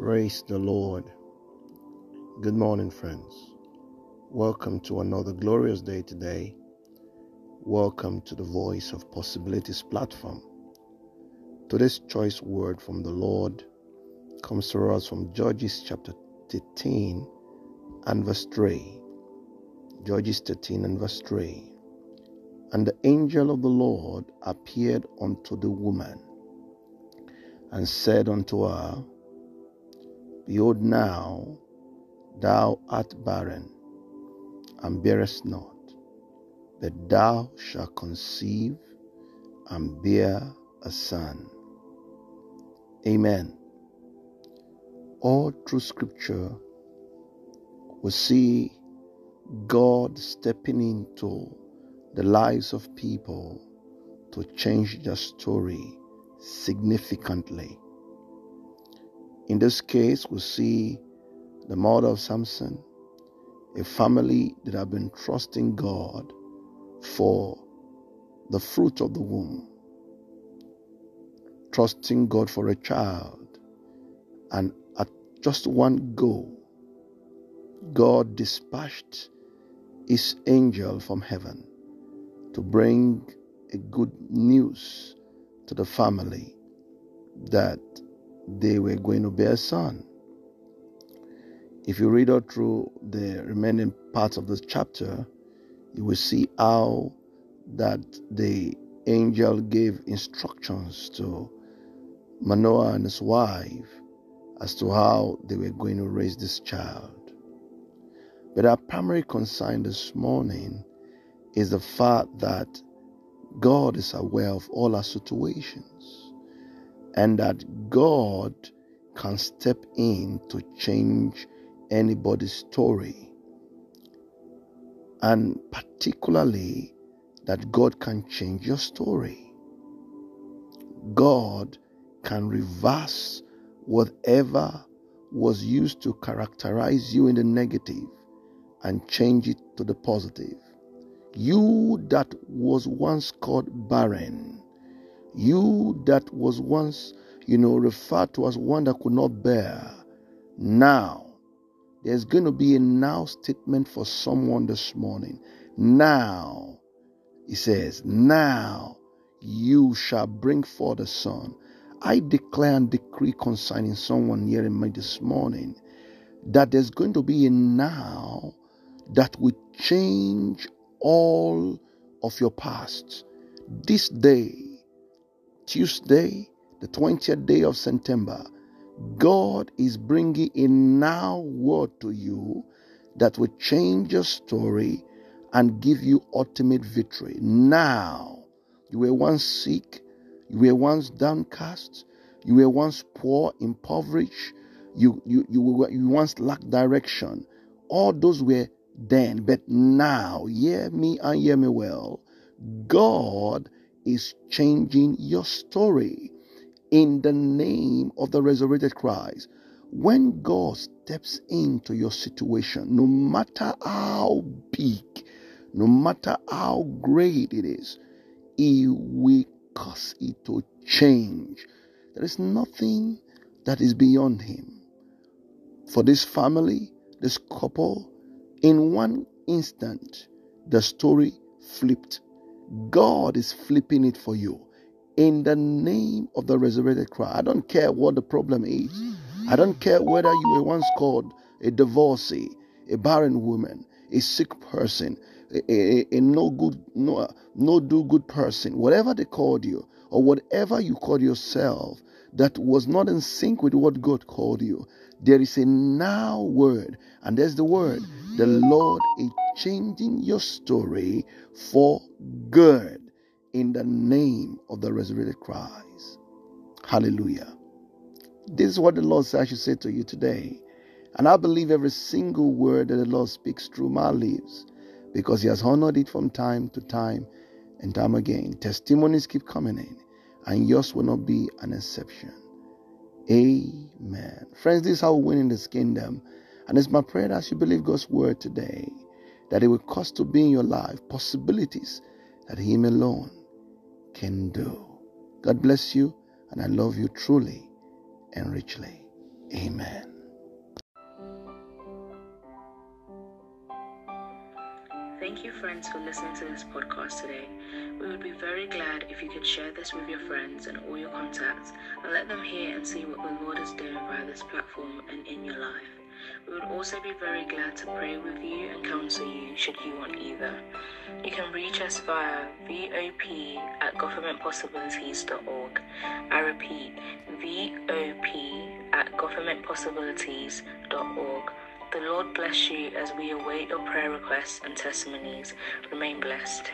Praise the Lord. Good morning, friends. Welcome to another glorious day today. Welcome to the Voice of Possibilities platform. Today's choice word from the Lord comes to us from Judges chapter 13 and verse 3. Judges 13 and verse 3. And the angel of the Lord appeared unto the woman and said unto her, Behold, now thou art barren and bearest not, but thou shalt conceive and bear a son. Amen. All through Scripture, we see God stepping into the lives of people to change their story significantly. In this case, we see the mother of Samson, a family that have been trusting God for the fruit of the womb, trusting God for a child, and at just one go, God dispatched his angel from heaven to bring a good news to the family that they were going to bear a son. If you read out through the remaining parts of this chapter, you will see how that the angel gave instructions to Manoah and his wife as to how they were going to raise this child. But our primary concern this morning is the fact that God is aware of all our situations and that God can step in to change anybody's story. And particularly, that God can change your story. God can reverse whatever was used to characterize you in the negative and change it to the positive. You that was once called barren you that was once, you know, referred to as one that could not bear, now there's going to be a now statement for someone this morning. Now, he says, now you shall bring forth a son. I declare and decree concerning someone hearing me this morning that there's going to be a now that will change all of your past. This day, Tuesday, the 20th day of September, God is bringing a now word to you that will change your story and give you ultimate victory. Now, you were once sick, you were once downcast, you were once poor, impoverished, you, you, you, were, you once lacked direction. All those were then, but now, hear me and hear me well. God is changing your story in the name of the resurrected Christ. When God steps into your situation, no matter how big, no matter how great it is, He will cause it to change. There is nothing that is beyond Him. For this family, this couple, in one instant, the story flipped God is flipping it for you in the name of the resurrected Christ. I don't care what the problem is. I don't care whether you were once called a divorcee, a barren woman, a sick person, a, a, a no good, no, no do good person, whatever they called you, or whatever you called yourself that was not in sync with what God called you. There is a now word, and there's the word. The Lord changing your story for good in the name of the resurrected Christ. Hallelujah. This is what the Lord says I should say to you today. And I believe every single word that the Lord speaks through my lips because He has honored it from time to time and time again. Testimonies keep coming in, and yours will not be an exception. Amen. Friends, this is how we win in this kingdom. And it's my prayer that you believe God's word today, that it will cause to be in your life possibilities that Him alone can do. God bless you, and I love you truly and richly. Amen. Thank you, friends, for listening to this podcast today. We would be very glad if you could share this with your friends and all your contacts and let them hear and see what the Lord is doing via this platform and in your life. We would also be very glad to pray with you and counsel you should you want either. You can reach us via VOP at governmentpossibilities.org. I repeat, VOP at governmentpossibilities.org. The Lord bless you as we await your prayer requests and testimonies. Remain blessed.